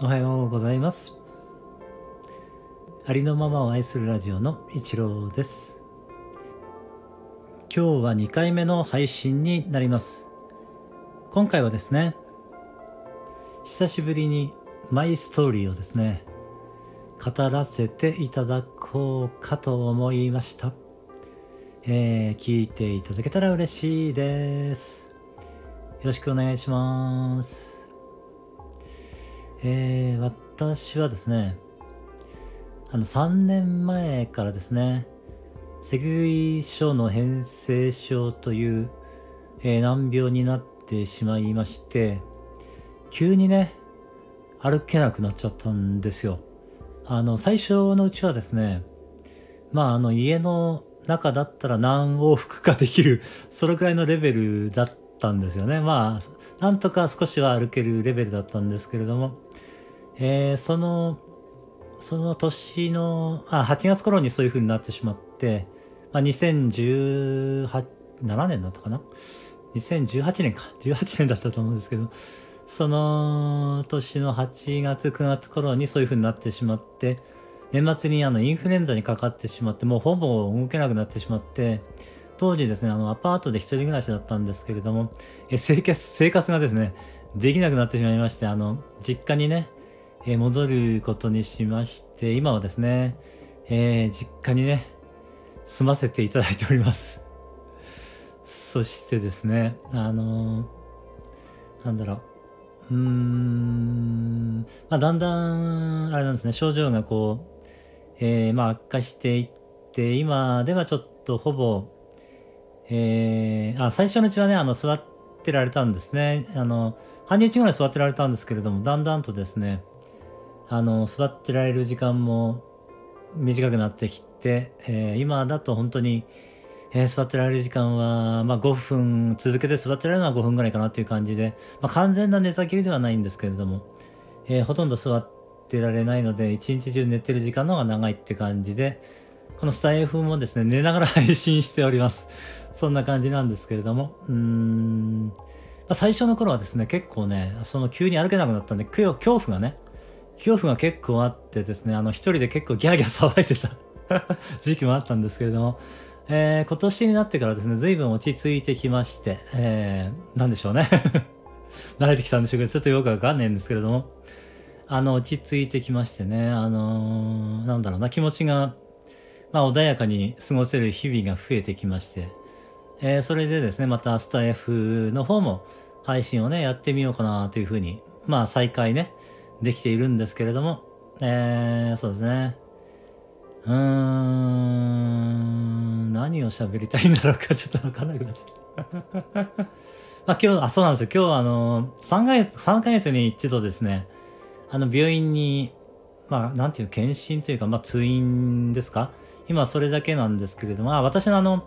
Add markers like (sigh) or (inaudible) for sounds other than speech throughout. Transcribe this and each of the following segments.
おはようございます。ありのままを愛するラジオの一郎です。今日は2回目の配信になります。今回はですね久しぶりにマイストーリーをですね語らせていただこうかと思いました。えー、聞いていただけたら嬉しいです。よろしくお願いします。えー、私はですね、あの、3年前からですね、脊髄症の変性症という、えー、難病になってしまいまして、急にね、歩けなくなっちゃったんですよ。あの、最初のうちはですね、まあ、あの、家の中だったら何往復かできる、それくらいのレベルだったんですよね。まあ、なんとか少しは歩けるレベルだったんですけれども、えー、その、その年の、あ、8月頃にそういう風になってしまって、まあ、2017年だったかな ?2018 年か。18年だったと思うんですけど、その年の8月、9月頃にそういう風になってしまって、年末にあのインフルエンザにかかってしまって、もうほぼ動けなくなってしまって、当時ですね、あのアパートで一人暮らしだったんですけれども、え生活、生活がですね、できなくなってしまいまして、あの、実家にね、え、戻ることにしまして、今はですね、えー、実家にね、住ませていただいております。そしてですね、あのー、なんだろう、うーん、まあ、だんだん、あれなんですね、症状がこう、えー、まあ、悪化していって、今ではちょっとほぼ、えー、あ、最初のうちはね、あの、座ってられたんですね。あの、半日ぐらい座ってられたんですけれども、だんだんとですね、あの、座ってられる時間も短くなってきて、えー、今だと本当に、えー、座ってられる時間は、まあ5分、続けて座ってられるのは5分ぐらいかなっていう感じで、まあ完全な寝たきりではないんですけれども、えー、ほとんど座ってられないので、一日中寝てる時間の方が長いって感じで、このスタイフもですね、寝ながら配信しております。そんな感じなんですけれども、うーん、最初の頃はですね、結構ね、その急に歩けなくなったんで、恐怖がね、恐怖が結構あってですね、あの、一人で結構ギャーギャー騒いでた (laughs) 時期もあったんですけれども、えー、今年になってからですね、随分落ち着いてきまして、えー、なんでしょうね。(laughs) 慣れてきたんでしょうけど、ちょっとよくわかんないんですけれども、あの、落ち着いてきましてね、あのー、なんだろうな、気持ちが、まあ、穏やかに過ごせる日々が増えてきまして、えー、それでですね、またスタイフの方も配信をね、やってみようかなというふうに、まあ、再開ね、できているんですけれども、えー、そうですね。うーん、何を喋りたいんだろうか、ちょっとわかんなくなっちゃった。(laughs) まあ今日、あ、そうなんですよ。今日はあの、3ヶ月、3ヶ月に一度ですね、あの、病院に、まあ、なんていう、検診というか、まあ、通院ですか？今それだけなんですけれども、あ、私のあの、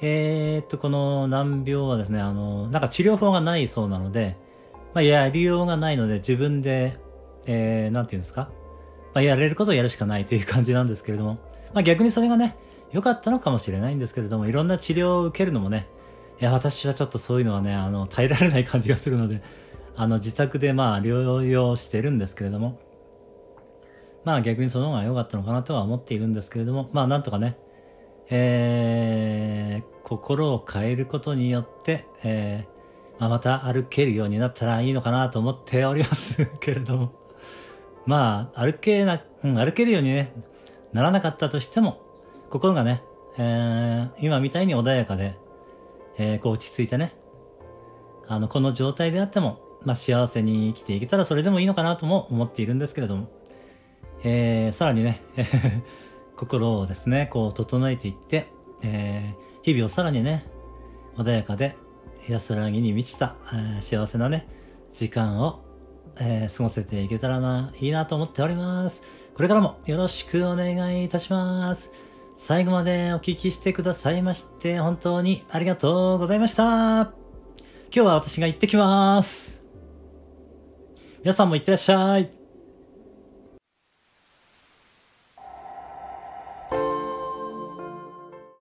えー、っと、この難病はですね、あの、なんか治療法がないそうなので、まあ、やりようがないので、自分でえー、なんていうんですか、まあ、やれることをやるしかないという感じなんですけれども、まあ、逆にそれがね、良かったのかもしれないんですけれども、いろんな治療を受けるのもね、いや、私はちょっとそういうのはね、あの、耐えられない感じがするので、あの、自宅でまあ、療養してるんですけれども、まあ逆にその方が良かったのかなとは思っているんですけれども、まあなんとかね、えー、心を変えることによって、えーまあ、また歩けるようになったらいいのかなと思っておりますけれども、まあ、歩けな、うん、歩けるようにね、ならなかったとしても、心がね、えー、今みたいに穏やかで、えー、こう落ち着いてね、あの、この状態であっても、まあ、幸せに生きていけたらそれでもいいのかなとも思っているんですけれども、えー、さらにね、(laughs) 心をですね、こう整えていって、えー、日々をさらにね、穏やかで安らぎに満ちた、えー、幸せなね、時間をえー、過ごせていけたらな、いいなと思っております。これからもよろしくお願いいたします。最後までお聴きしてくださいまして、本当にありがとうございました。今日は私が行ってきます。皆さんも行ってらっしゃい。